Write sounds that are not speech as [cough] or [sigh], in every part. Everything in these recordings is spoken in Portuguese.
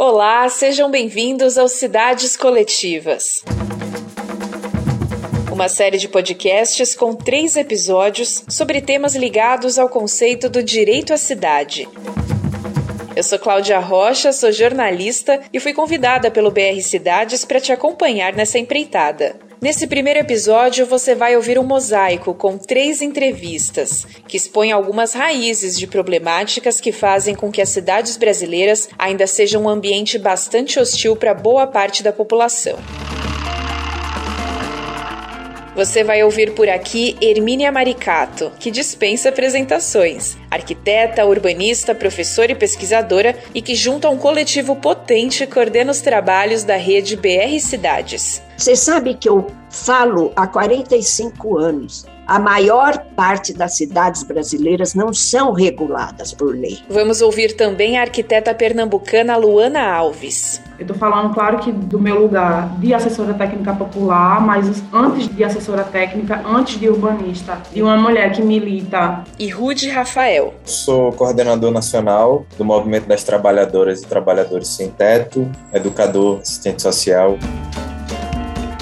Olá, sejam bem-vindos ao Cidades Coletivas. Uma série de podcasts com três episódios sobre temas ligados ao conceito do direito à cidade. Eu sou Cláudia Rocha, sou jornalista e fui convidada pelo BR Cidades para te acompanhar nessa empreitada. Nesse primeiro episódio, você vai ouvir um mosaico com três entrevistas que expõem algumas raízes de problemáticas que fazem com que as cidades brasileiras ainda sejam um ambiente bastante hostil para boa parte da população. Você vai ouvir por aqui Hermínia Maricato, que dispensa apresentações. Arquiteta, urbanista, professora e pesquisadora e que, junto a um coletivo potente, coordena os trabalhos da rede BR Cidades. Você sabe que eu falo há 45 anos a maior parte das cidades brasileiras não são reguladas por lei. Vamos ouvir também a arquiteta pernambucana Luana Alves. Eu estou falando, claro, que do meu lugar de assessora técnica popular, mas antes de assessora técnica, antes de urbanista, de uma mulher que milita. E Rude Rafael. Sou coordenador nacional do Movimento das Trabalhadoras e Trabalhadores Sem Teto, educador, assistente social.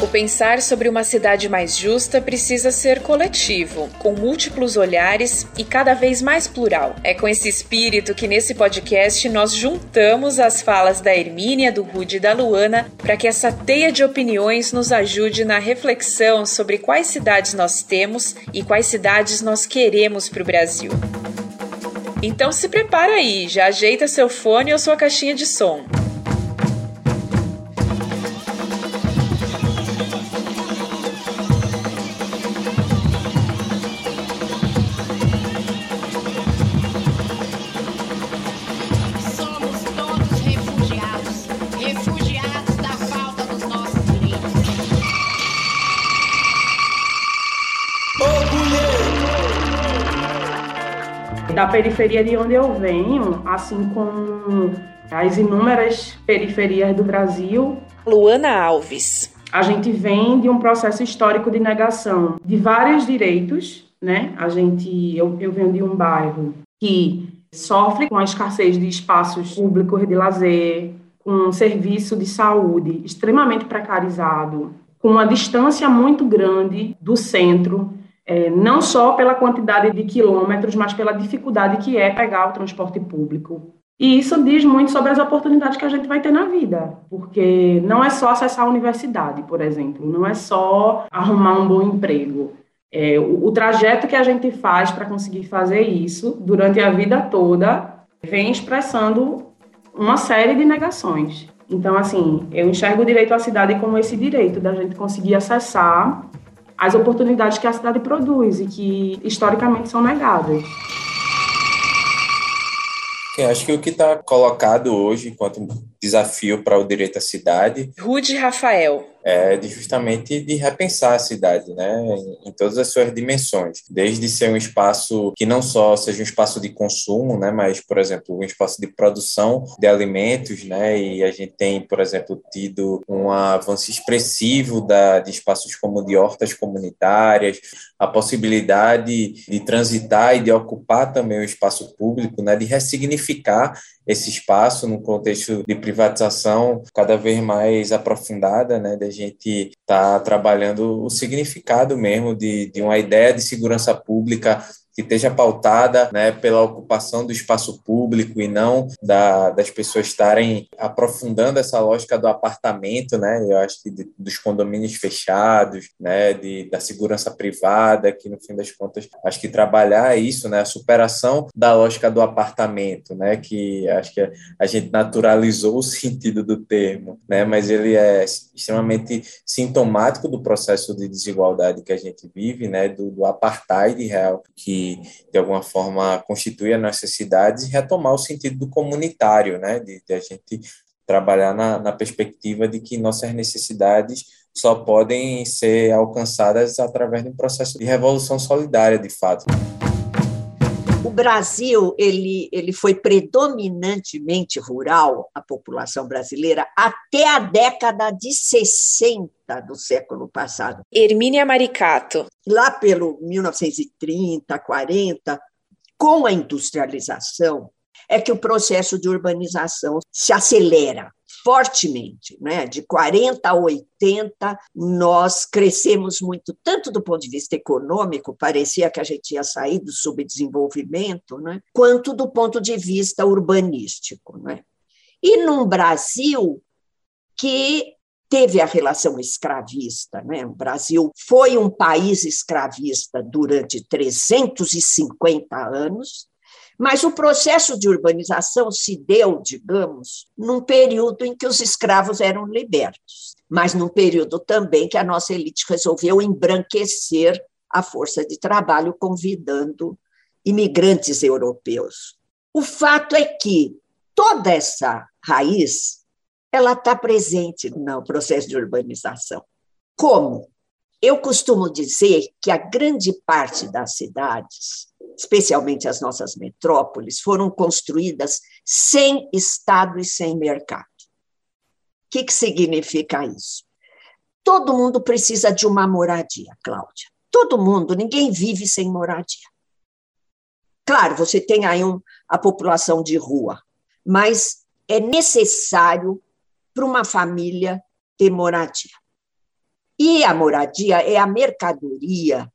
O pensar sobre uma cidade mais justa precisa ser coletivo, com múltiplos olhares e cada vez mais plural. É com esse espírito que nesse podcast nós juntamos as falas da Hermínia, do Rude e da Luana para que essa teia de opiniões nos ajude na reflexão sobre quais cidades nós temos e quais cidades nós queremos para o Brasil. Então se prepara aí, já ajeita seu fone ou sua caixinha de som. Da periferia de onde eu venho, assim como as inúmeras periferias do Brasil. Luana Alves. A gente vem de um processo histórico de negação de vários direitos, né? A gente, eu, eu venho de um bairro que sofre com a escassez de espaços públicos de lazer, com um serviço de saúde extremamente precarizado, com uma distância muito grande do centro, é, não só pela quantidade de quilômetros, mas pela dificuldade que é pegar o transporte público. E isso diz muito sobre as oportunidades que a gente vai ter na vida, porque não é só acessar a universidade, por exemplo, não é só arrumar um bom emprego. É, o, o trajeto que a gente faz para conseguir fazer isso durante a vida toda vem expressando uma série de negações. Então, assim, eu enxergo o direito à cidade como esse direito da gente conseguir acessar as oportunidades que a cidade produz e que historicamente são negadas. Eu acho que o que está colocado hoje enquanto desafio para o direito à cidade. Rude Rafael é de justamente de repensar a cidade, né, em, em, todas as suas dimensões, desde ser um espaço que não só seja um espaço de consumo, né, mas, por exemplo, um espaço de produção de alimentos, né, e a gente tem, por exemplo, tido um avanço expressivo da, de espaços como de hortas comunitárias, a possibilidade de transitar e de ocupar também o espaço público, né, de ressignificar esse espaço no contexto de privatização cada vez mais aprofundada, né, da gente estar tá trabalhando o significado mesmo de, de uma ideia de segurança pública que esteja pautada né, pela ocupação do espaço público e não da, das pessoas estarem aprofundando essa lógica do apartamento, né? Eu acho que de, dos condomínios fechados, né? De, da segurança privada, que no fim das contas acho que trabalhar isso, né? A superação da lógica do apartamento, né? Que acho que a gente naturalizou o [laughs] sentido do termo, né? Mas ele é extremamente sintomático do processo de desigualdade que a gente vive, né? Do, do apartheid real que de alguma forma constitui as necessidades e retomar o sentido do comunitário, né, de, de a gente trabalhar na, na perspectiva de que nossas necessidades só podem ser alcançadas através de um processo de revolução solidária, de fato. O Brasil ele, ele foi predominantemente rural, a população brasileira, até a década de 60 do século passado. Hermínia Maricato. Lá pelo 1930, 40, com a industrialização, é que o processo de urbanização se acelera fortemente, né? De 40 a 80, nós crescemos muito, tanto do ponto de vista econômico, parecia que a gente ia sair do subdesenvolvimento, né? Quanto do ponto de vista urbanístico, né? E num Brasil que teve a relação escravista. Né? O Brasil foi um país escravista durante 350 anos, mas o processo de urbanização se deu, digamos, num período em que os escravos eram libertos, mas num período também que a nossa elite resolveu embranquecer a força de trabalho, convidando imigrantes europeus. O fato é que toda essa raiz ela está presente no processo de urbanização. Como? Eu costumo dizer que a grande parte das cidades, especialmente as nossas metrópoles, foram construídas sem Estado e sem mercado. O que, que significa isso? Todo mundo precisa de uma moradia, Cláudia. Todo mundo, ninguém vive sem moradia. Claro, você tem aí um, a população de rua, mas é necessário para uma família ter moradia. E a moradia é a mercadoria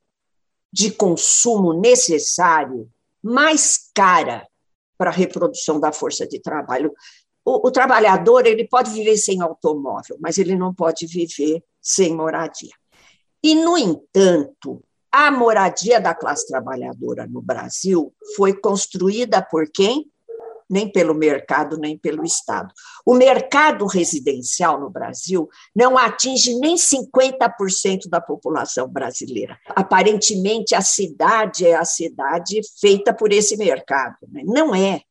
de consumo necessário mais cara para a reprodução da força de trabalho. O, o, trabalhador ele pode viver sem automóvel, mas ele não pode viver sem moradia. E, no entanto, a moradia da classe trabalhadora no Brasil foi construída por quem? Nem pelo mercado, nem pelo Estado. O mercado residencial no Brasil não atinge nem 50% da população brasileira. Aparentemente, a cidade é a cidade feita por esse mercado. Né? Não é.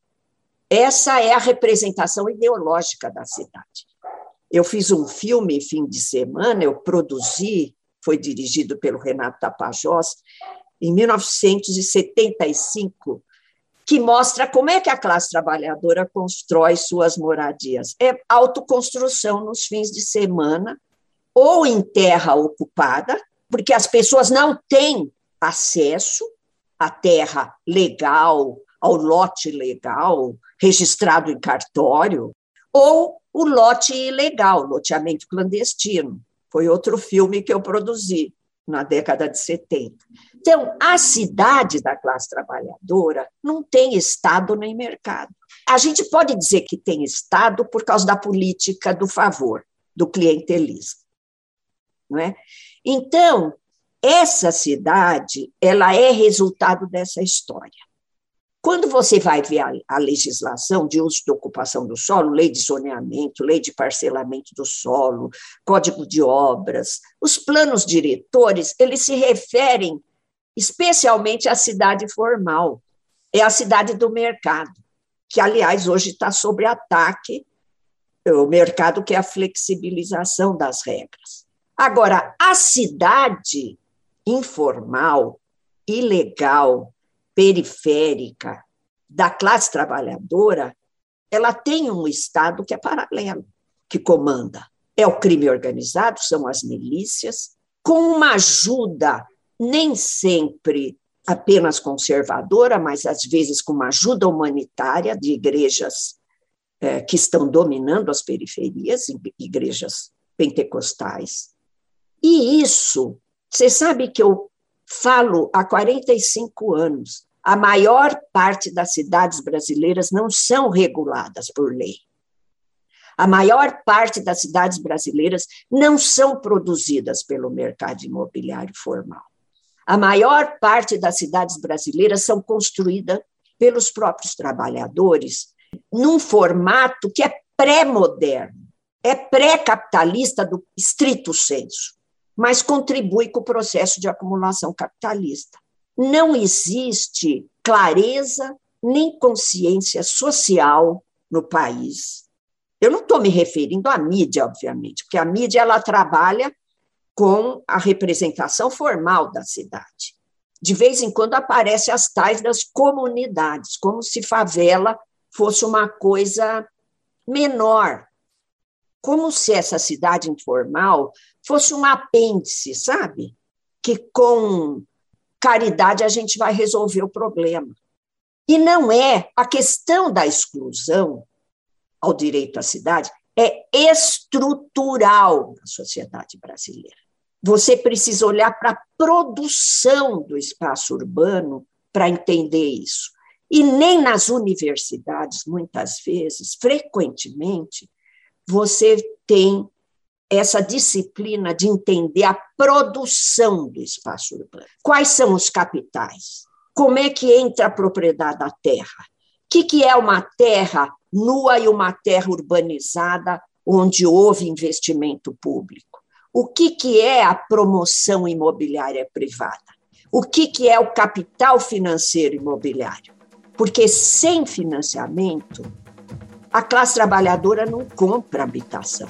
Essa é a representação ideológica da cidade. Eu fiz um filme fim de semana, eu produzi, foi dirigido pelo Renato Tapajós, em 1975, que mostra como é que a classe trabalhadora constrói suas moradias. É autoconstrução nos fins de semana, ou em terra ocupada, porque as pessoas não têm acesso à terra legal, ao lote legal, registrado em cartório, ou o lote ilegal, loteamento clandestino. Foi outro filme que eu produzi na década de 70. Então, a cidade da classe trabalhadora não tem Estado nem mercado. A gente pode dizer que tem Estado por causa da política do favor, do clientelismo. Não é? Então, essa cidade ela é resultado dessa história. Quando você vai ver a, a, legislação de uso de ocupação do solo, lei de zoneamento, lei de parcelamento do solo, código de obras, os planos diretores, eles se referem especialmente à cidade formal, é a cidade do mercado, que, aliás, hoje está sob ataque, o mercado que é a flexibilização das regras. Agora, a cidade informal, ilegal, periférica da classe trabalhadora, ela tem um Estado que é paralelo, que comanda. É o crime organizado, são as milícias, com uma ajuda nem sempre apenas conservadora, mas às vezes com uma ajuda humanitária de igrejas é, que estão dominando as periferias, igrejas pentecostais. E isso, você sabe que eu Falo há 45 anos. A maior parte das cidades brasileiras não são reguladas por lei. A maior parte das cidades brasileiras não são produzidas pelo mercado imobiliário formal. A maior parte das cidades brasileiras são construídas pelos próprios trabalhadores num formato que é pré-moderno, é pré-capitalista do estrito senso mas contribui com o processo de acumulação capitalista. Não existe clareza nem consciência social no país. Eu não estou me referindo à mídia, obviamente, porque a mídia ela trabalha com a representação formal da cidade. De vez em quando aparecem as tais das comunidades, como se favela fosse uma coisa menor, como se essa cidade informal fosse um apêndice, sabe? Que com caridade a gente vai resolver o problema. E não é a questão da exclusão ao direito à cidade é estrutural na sociedade brasileira. Você precisa olhar para a produção do espaço urbano para entender isso. E nem nas universidades, muitas vezes, frequentemente, você tem essa disciplina de entender a produção do espaço urbano. Quais são os capitais? Como é que entra a propriedade da terra? O que, é uma terra nua e uma terra urbanizada onde houve investimento público? O que, que é a promoção imobiliária privada? O que, que é o capital financeiro imobiliário? Porque sem financiamento, a classe trabalhadora não compra habitação.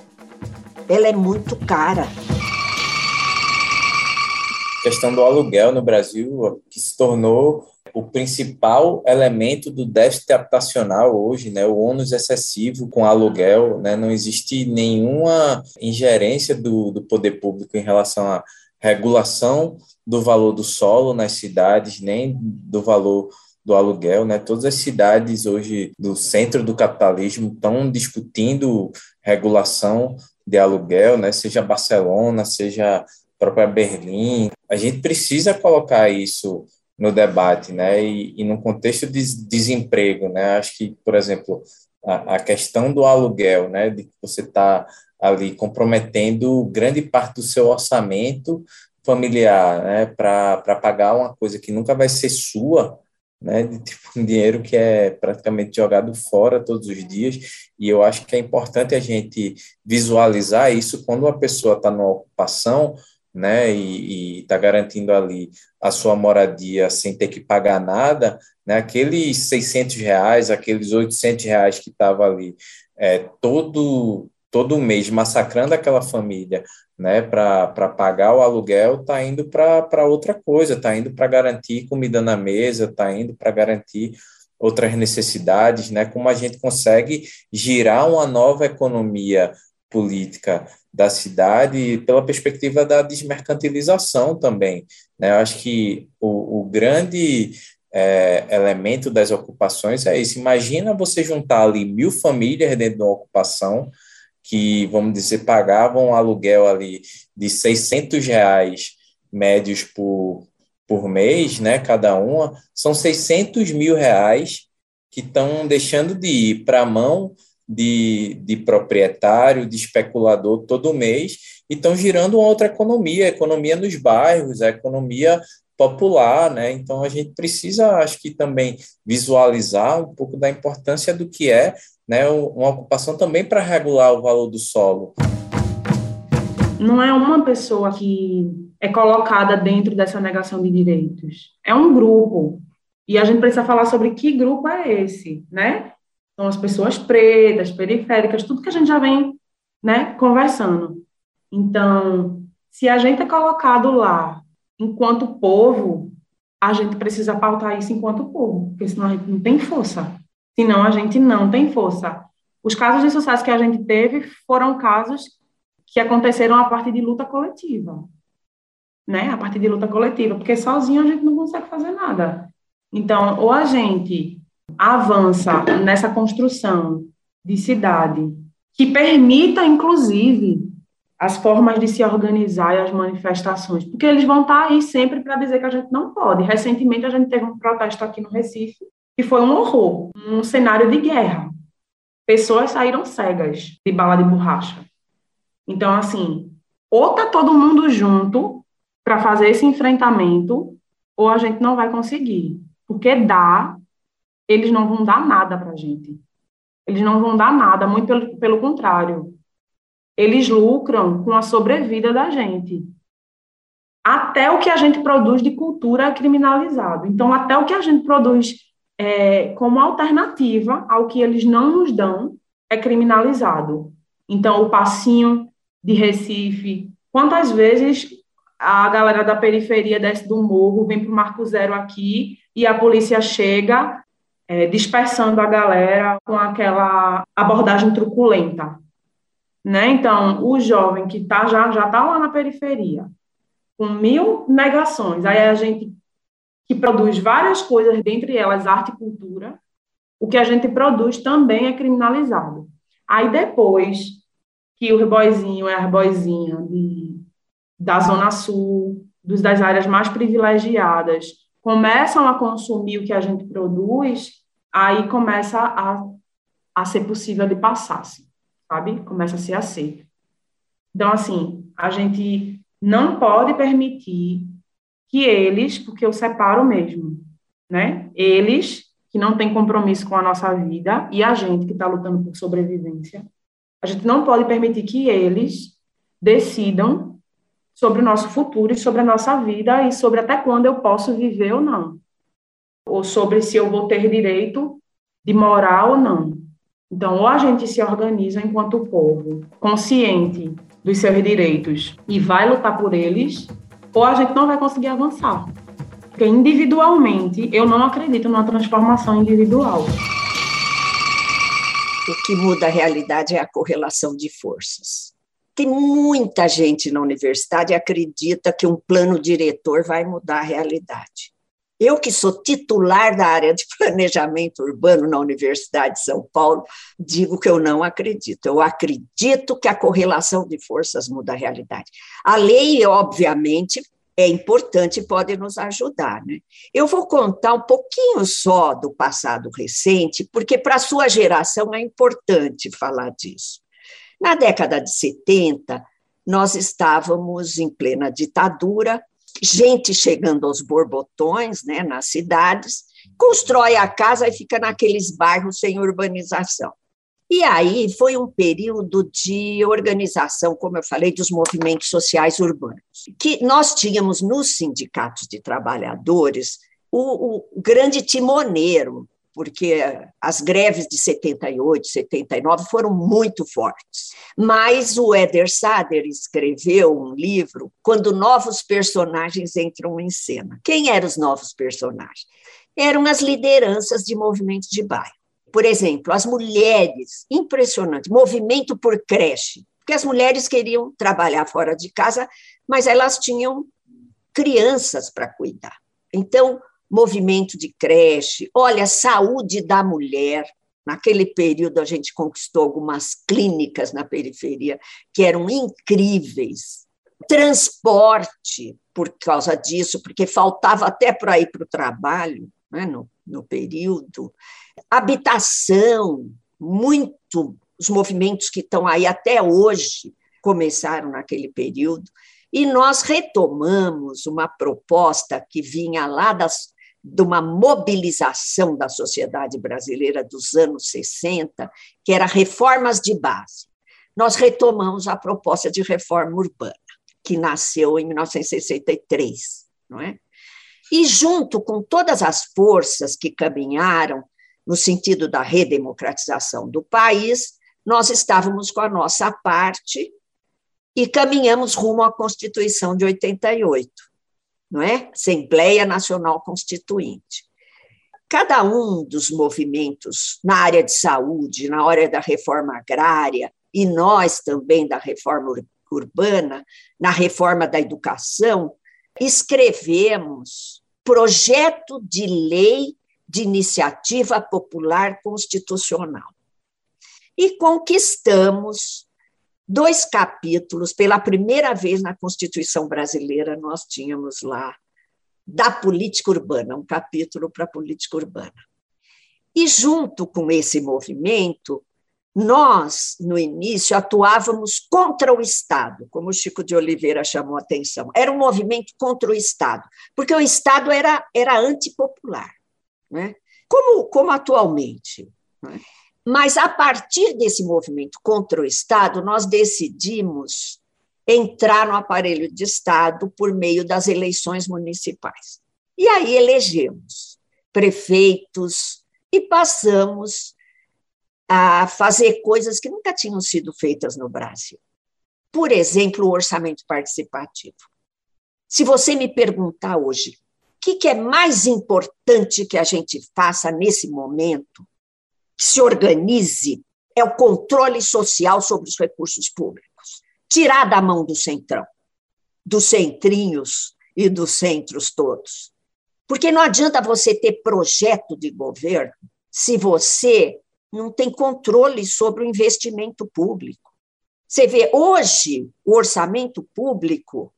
Ela é muito cara. A questão do aluguel no Brasil, que se tornou o principal elemento do déficit habitacional hoje, né, o ônus excessivo com aluguel, né, não existe nenhuma ingerência do, do poder público em relação à regulação do valor do solo nas cidades, nem do valor do aluguel, né? Todas as cidades hoje do centro do capitalismo estão discutindo regulação de aluguel, né? Seja Barcelona, seja própria Berlim. A gente precisa colocar isso no debate, né? E, e no contexto de desemprego, né? Acho que, por exemplo, a, a questão do aluguel, né? De que você está ali comprometendo grande parte do seu orçamento familiar, né? Para pagar uma coisa que nunca vai ser sua, né, de tipo um dinheiro que é praticamente jogado fora todos os dias, e eu acho que é importante a gente visualizar isso quando uma pessoa está numa ocupação, né, e está garantindo ali a sua moradia sem ter que pagar nada, né, aqueles 600 reais, aqueles 800 reais que estava ali é, todo, todo mês massacrando aquela família né, para pagar o aluguel, está indo para outra coisa, está indo para garantir comida na mesa, está indo para garantir outras necessidades, né, como a gente consegue girar uma nova economia política da cidade pela perspectiva da desmercantilização também. Né? Eu acho que o, o grande é, elemento das ocupações é isso. Imagina você juntar ali mil famílias dentro de uma ocupação que, vamos dizer, pagavam um aluguel ali de 600 reais médios por, por mês, né, cada uma, são 600 mil reais que estão deixando de ir para a mão de, de proprietário, de especulador todo mês, e estão girando uma outra economia, a economia nos bairros, a economia popular, né? Então a gente precisa, acho que também visualizar um pouco da importância do que é, né, uma ocupação também para regular o valor do solo. Não é uma pessoa que é colocada dentro dessa negação de direitos, é um grupo. E a gente precisa falar sobre que grupo é esse, né? São as pessoas pretas, periféricas, tudo que a gente já vem né, conversando. Então, se a gente é colocado lá enquanto povo, a gente precisa pautar isso enquanto povo, porque senão a gente não tem força. Senão a gente não tem força. Os casos de sucesso que a gente teve foram casos que aconteceram a partir de luta coletiva. Né? A partir de luta coletiva, porque sozinho a gente não consegue fazer nada. Então, ou a gente avança nessa construção de cidade que permita, inclusive, as formas de se organizar e as manifestações, porque eles vão estar aí sempre para dizer que a gente não pode. Recentemente, a gente teve um protesto aqui no Recife, que foi um horror, um cenário de guerra. Pessoas saíram cegas de bala de borracha. Então, assim, ou tá todo mundo junto para fazer esse enfrentamento, ou a gente não vai conseguir. Porque dá eles não vão dar nada para a gente. Eles não vão dar nada, muito pelo, pelo contrário. Eles lucram com a sobrevida da gente. Até o que a gente produz de cultura é criminalizado. Então, até o que a gente produz é, como alternativa ao que eles não nos dão é criminalizado. Então, o passinho de Recife. Quantas vezes a galera da periferia desce do morro, vem para o Marco Zero aqui e a polícia chega é, dispersando a galera com aquela abordagem truculenta. Né? Então, o jovem que tá, já já está lá na periferia, com mil negações, aí a gente que produz várias coisas, dentre elas arte e cultura, o que a gente produz também é criminalizado. Aí depois que o boizinho é a boizinha de, da Zona Sul, dos, das áreas mais privilegiadas, começam a consumir o que a gente produz, aí começa a, a ser possível de passar, sabe? Começa a ser aceito. Então, assim, a gente não pode permitir que eles, porque eu separo mesmo, né? Eles que não têm compromisso com a nossa vida e a gente que está lutando por sobrevivência, a gente não pode permitir que eles decidam sobre o nosso futuro e sobre a nossa vida e sobre até quando eu posso viver ou não, ou sobre se eu vou ter direito de morar ou não. Então, ou a gente se organiza enquanto povo, consciente dos seus direitos e vai lutar por eles, ou a gente não vai conseguir avançar. Porque individualmente, eu não acredito numa transformação individual. O que muda a realidade é a correlação de forças. Tem muita gente na universidade que acredita que um plano diretor vai mudar a realidade. Eu, que sou titular da área de [laughs] planejamento urbano na Universidade de São Paulo, digo que eu não acredito. Eu acredito que a correlação de forças muda a realidade. A lei, obviamente, é importante e pode nos ajudar. Né? Eu vou contar um pouquinho só do passado recente, porque para a sua geração é importante falar disso. Na década de 70, nós estávamos em plena ditadura, gente chegando aos borbotões né, nas cidades, constrói a casa e fica naqueles bairros sem urbanização. E aí foi um período de organização, como eu falei, dos movimentos sociais urbanos, que nós tínhamos nos sindicatos de trabalhadores o, o grande timoneiro, porque as greves de 78, 79 foram muito fortes. Mas o Eder Sader escreveu um livro quando novos personagens entram em cena. Quem eram os novos personagens? Eram as lideranças de movimentos de bairro. Por exemplo, as mulheres, impressionante, movimento por creche, porque as mulheres queriam trabalhar fora de casa, mas elas tinham crianças para cuidar. Então, movimento de creche, olha, saúde da mulher. Naquele período, a gente conquistou algumas clínicas na periferia que eram incríveis. Transporte, por causa disso, porque faltava até para ir para o trabalho, né, no, no período habitação, muito, os movimentos que estão aí até hoje começaram naquele período, e nós retomamos uma proposta que vinha lá das, de uma mobilização da sociedade brasileira dos anos 60, que era reformas de base. Nós retomamos a proposta de reforma urbana, que nasceu em 1963, não é? E junto com todas as forças que caminharam no sentido da redemocratização do país, nós estávamos com a nossa parte e caminhamos rumo à Constituição de 88, não é? Assembleia Nacional Constituinte. Cada um dos movimentos na área de saúde, na área da reforma agrária, e nós também da reforma urbana, na reforma da educação, escrevemos projeto de lei de iniciativa popular constitucional. E conquistamos dois capítulos, pela primeira vez na Constituição brasileira, nós tínhamos lá da política urbana, um capítulo para a política urbana. E junto com esse movimento, nós, no início, atuávamos contra o Estado, como o Chico de Oliveira chamou a atenção. Era um movimento contra o Estado, porque o Estado era, era antipopular né? como, como atualmente. Né? Mas, a partir desse movimento contra o Estado, nós decidimos entrar no aparelho de Estado por meio das eleições municipais. E aí elegemos prefeitos e passamos a fazer coisas que nunca tinham sido feitas no Brasil. Por exemplo, o orçamento participativo. Se você me perguntar hoje que, que é mais importante que a gente faça nesse momento? Se organize, é o controle social sobre os recursos públicos. Tirar da mão do centrão, dos centrinhos e dos centros todos. Porque não adianta você ter projeto de governo se você não tem controle sobre o investimento público. Você vê, hoje, o orçamento público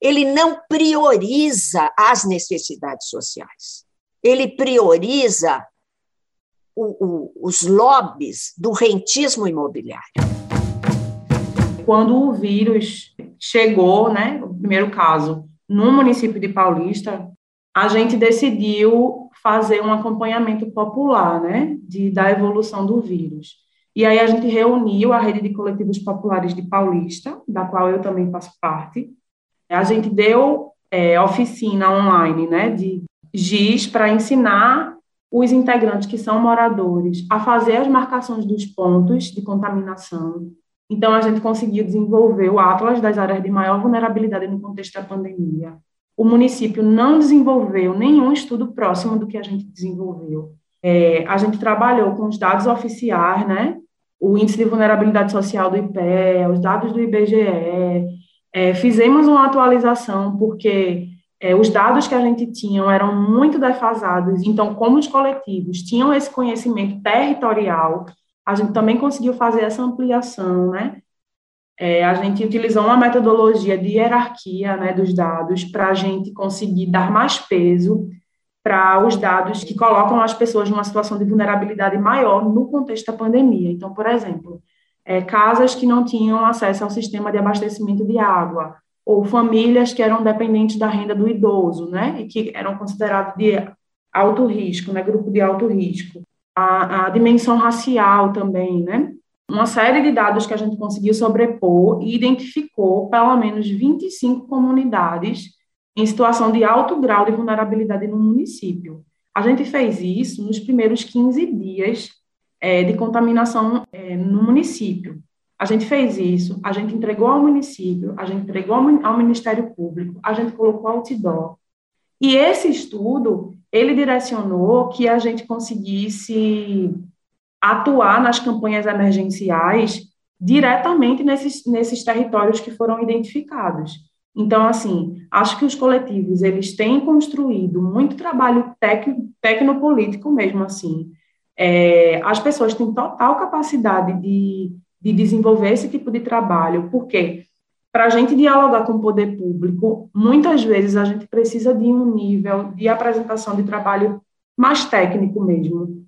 ele não prioriza as necessidades sociais. Ele prioriza o, o, os lobbies do rentismo imobiliário. Quando o vírus chegou, né, o primeiro caso, no município de Paulista, a gente decidiu fazer um acompanhamento popular, né, de, da evolução do vírus. E aí a gente reuniu a rede de coletivos populares de Paulista, da qual eu também faço parte. A gente deu é, oficina online, né, de GIS para ensinar os integrantes que são moradores a fazer as marcações dos pontos de contaminação. Então, a gente conseguiu desenvolver o Atlas das áreas de maior vulnerabilidade no contexto da pandemia. O município não desenvolveu nenhum estudo próximo do que a gente desenvolveu. É, a gente trabalhou com os dados oficiais, né? O índice de vulnerabilidade social do IPE, os dados do IBGE. É, fizemos uma atualização porque é, os dados que a gente tinha eram muito defasados, então, como os coletivos tinham esse conhecimento territorial, a gente também conseguiu fazer essa ampliação, né? É, a gente utilizou uma metodologia de hierarquia né, dos dados para a gente conseguir dar mais peso para os dados que colocam as pessoas numa situação de vulnerabilidade maior no contexto da pandemia. Então, por exemplo, é, casas que não tinham acesso ao sistema de abastecimento de água, ou famílias que eram dependentes da renda do idoso, né, e que eram considerados de alto risco, né, grupo de alto risco. A, a dimensão racial também, né, uma série de dados que a gente conseguiu sobrepor e identificou pelo menos 25 comunidades em situação de alto grau de vulnerabilidade no município. A gente fez isso nos primeiros 15 dias é, de contaminação é, no município. A gente fez isso, a gente entregou ao município, a gente entregou ao Ministério Público, a gente colocou outdoor. E esse estudo, ele direcionou que a gente conseguisse atuar nas campanhas emergenciais diretamente nesses, nesses territórios que foram identificados. Então, assim, acho que os coletivos, eles têm construído muito trabalho tec, tecnopolítico mesmo, assim. É, as pessoas têm total capacidade de de desenvolver esse tipo de trabalho, porque para a gente dialogar com o poder público, muitas vezes a gente precisa de um nível de apresentação de trabalho mais técnico mesmo.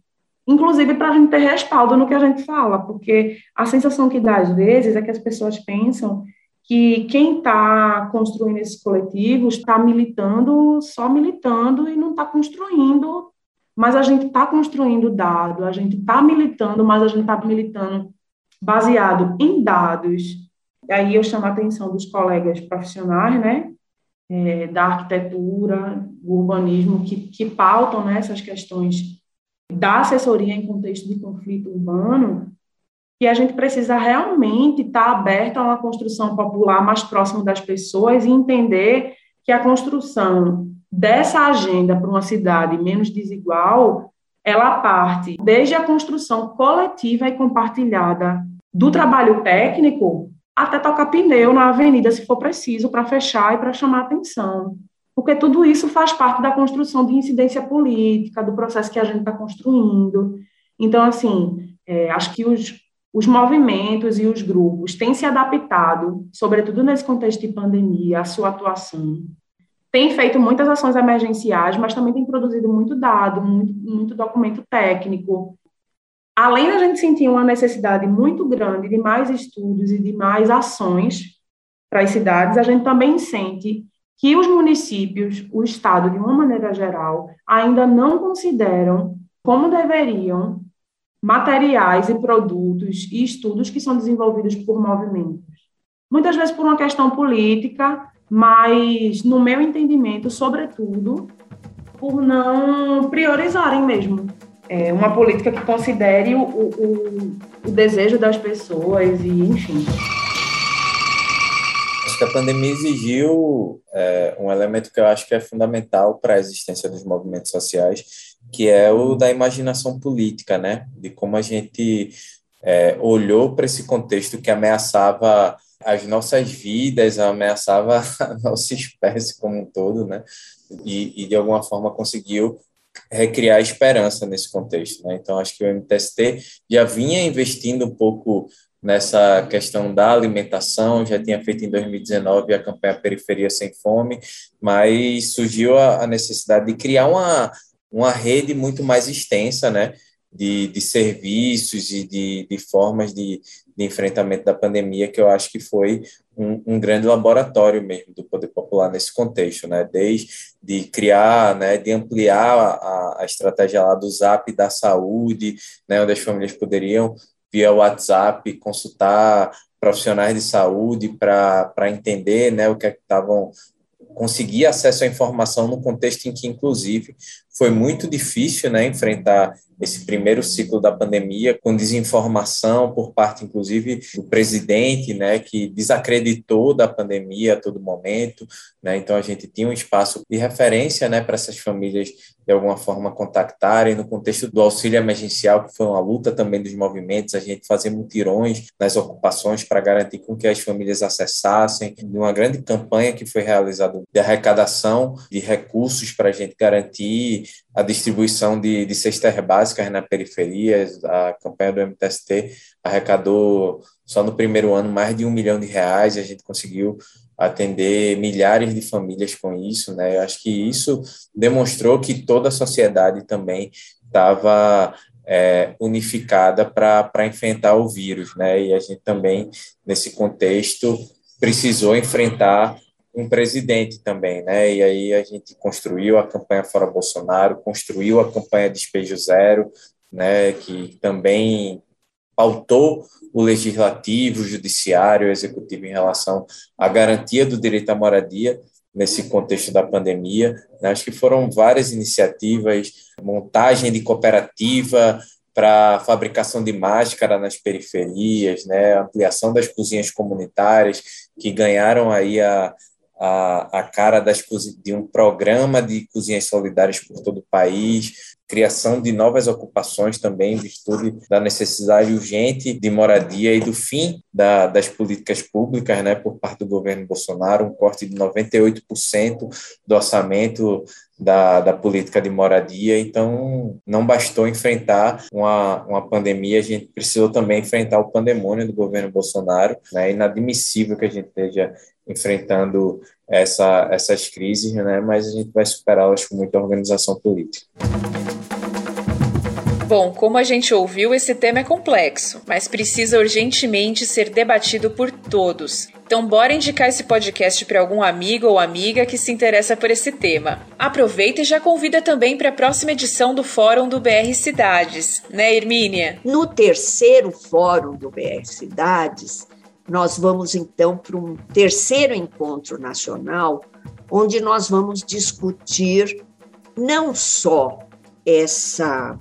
Inclusive para a gente ter respaldo no que a gente fala, porque a sensação que dá às vezes é que as pessoas pensam que quem está construindo esses coletivos está militando, só militando e não está construindo, mas a gente está construindo dado, a gente está militando, mas a gente está militando baseado em dados. E aí eu chamo a atenção dos colegas profissionais, né, é, da arquitetura, do urbanismo, que, que pautam né, essas questões da assessoria em contexto de conflito urbano, que a gente precisa realmente estar tá aberto a uma construção popular mais próxima das pessoas e entender que a construção dessa agenda para uma cidade menos desigual, ela parte desde a construção coletiva e compartilhada do trabalho técnico até tocar pneu na avenida, se for preciso, para fechar e para chamar atenção. Porque tudo isso faz parte da construção de incidência política, do processo que a gente está construindo. Então, assim, é, acho que os, os movimentos e os grupos têm se adaptado, sobretudo nesse contexto de pandemia, à sua atuação. Tem feito muitas ações emergenciais, mas também tem produzido muito dado, muito, muito documento técnico, além da gente sentir uma necessidade muito grande de mais estudos e de mais ações para as cidades, a gente também sente que os municípios, o Estado, de uma maneira geral, ainda não consideram como deveriam materiais e produtos e estudos que são desenvolvidos por movimentos. Muitas vezes por uma questão política, mas, no meu entendimento, sobretudo, por não priorizarem mesmo é, uma política que considere o, o, o desejo das pessoas e, enfim. Acho que a pandemia exigiu é, um elemento que eu acho que é fundamental para a existência dos movimentos sociais, que é o da imaginação política, né? De como a gente é, olhou para esse contexto que ameaçava as nossas vidas, ameaçava [laughs] a nossa espécie como um todo, né? e, e de alguma forma conseguiu recriar esperança nesse contexto. Né? Então, acho que o MTST já vinha investindo um pouco nessa questão da alimentação, já tinha feito em 2019 a campanha Periferia Sem Fome, mas surgiu a, necessidade de criar uma, uma rede muito mais extensa, né, de, de serviços e de, de formas de, de enfrentamento da pandemia, que eu acho que foi um, um, grande laboratório mesmo do poder popular nesse contexto, né? Desde de criar, né, de ampliar a, a estratégia lá do Zap da saúde, né, onde as famílias poderiam via WhatsApp consultar profissionais de saúde para entender, né, o que é estavam conseguir acesso à informação no contexto em que, inclusive, foi muito difícil né, enfrentar esse primeiro ciclo da pandemia com desinformação por parte, inclusive, do presidente, né, que desacreditou da pandemia a todo momento. Né, então, a gente tinha um espaço de referência né, para essas famílias, de alguma forma, contactarem. No contexto do auxílio emergencial, que foi uma luta também dos movimentos, a gente fazia mutirões nas ocupações para garantir com que as famílias acessassem, de uma grande campanha que foi realizada de arrecadação de recursos para a gente garantir a distribuição de, de cestas básicas na periferia. A campanha do MTST arrecadou só no primeiro ano mais de um milhão de reais e a gente conseguiu atender milhares de famílias com isso, né? Eu acho que isso demonstrou que toda a sociedade também estava é, unificada para enfrentar o vírus, né? E a gente também, nesse contexto, precisou enfrentar um presidente também, né? E aí a gente construiu a campanha Fora Bolsonaro, construiu a campanha Despejo Zero, né? Que também pautou o legislativo, o judiciário, o executivo em relação à garantia do direito à moradia nesse contexto da pandemia. Né? Acho que foram várias iniciativas, montagem de cooperativa para fabricação de máscara nas periferias, né? ampliação das cozinhas comunitárias que ganharam aí a, a, a cara das, de um programa de cozinhas solidárias por todo o país, criação de novas ocupações também, virtude da necessidade urgente de moradia e do fim da, das políticas públicas né, por parte do governo Bolsonaro, um corte de 98% do orçamento da, da política de moradia. Então, não bastou enfrentar uma, uma pandemia, a gente precisou também enfrentar o pandemônio do governo Bolsonaro. Né, é inadmissível que a gente esteja enfrentando essa, essas crises, né, mas a gente vai superá-las com muita organização política. Bom, como a gente ouviu, esse tema é complexo, mas precisa urgentemente ser debatido por todos. Então, bora indicar esse podcast para algum amigo ou amiga que se interessa por esse tema. Aproveita e já convida também para a próxima edição do Fórum do BR Cidades, né, Hermínia? No terceiro Fórum do BR Cidades, nós vamos então para um terceiro encontro nacional, onde nós vamos discutir não só essa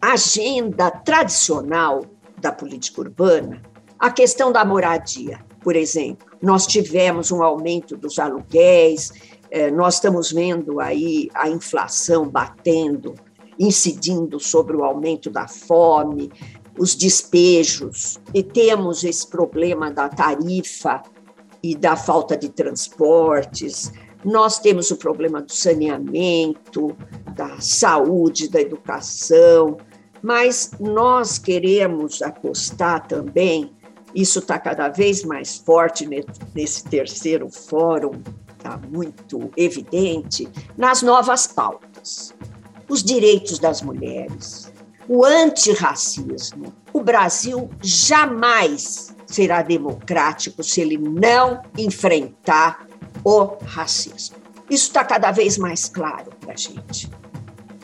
agenda tradicional da política urbana, a questão da moradia, por exemplo. Nós tivemos um aumento dos aluguéis, eh, nós estamos vendo aí a inflação batendo, incidindo sobre o aumento da fome, os despejos, e temos esse problema da tarifa e da falta de transportes, nós temos o problema do saneamento, da saúde, da educação, mas nós queremos apostar também, isso está cada vez mais forte nesse terceiro fórum, está muito evidente, nas novas pautas. Os direitos das mulheres, o antirracismo. O Brasil jamais será democrático se ele não enfrentar o racismo. Isso está cada vez mais claro para a gente.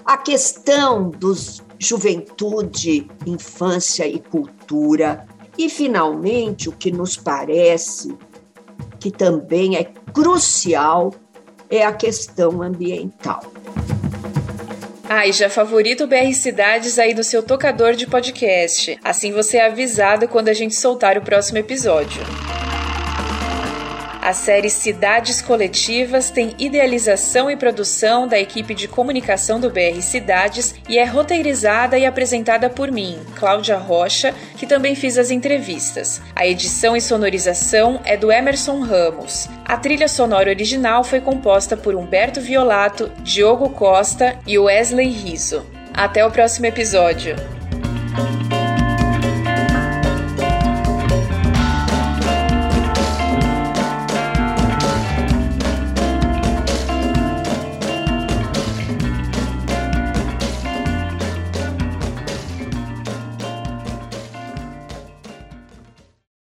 A questão dos juventude, infância e cultura. E, finalmente, o que nos parece que também é crucial é a questão ambiental. Ah, e já favorita o BR Cidades aí do seu tocador de podcast. Assim você é avisado quando a gente soltar o próximo episódio. A série Cidades Coletivas tem idealização e produção da equipe de comunicação do BR Cidades e é roteirizada e apresentada por mim, Cláudia Rocha, que também fiz as entrevistas. A edição e sonorização é do Emerson Ramos. A trilha sonora original foi composta por Humberto Violato, Diogo Costa e Wesley Riso. Até o próximo episódio.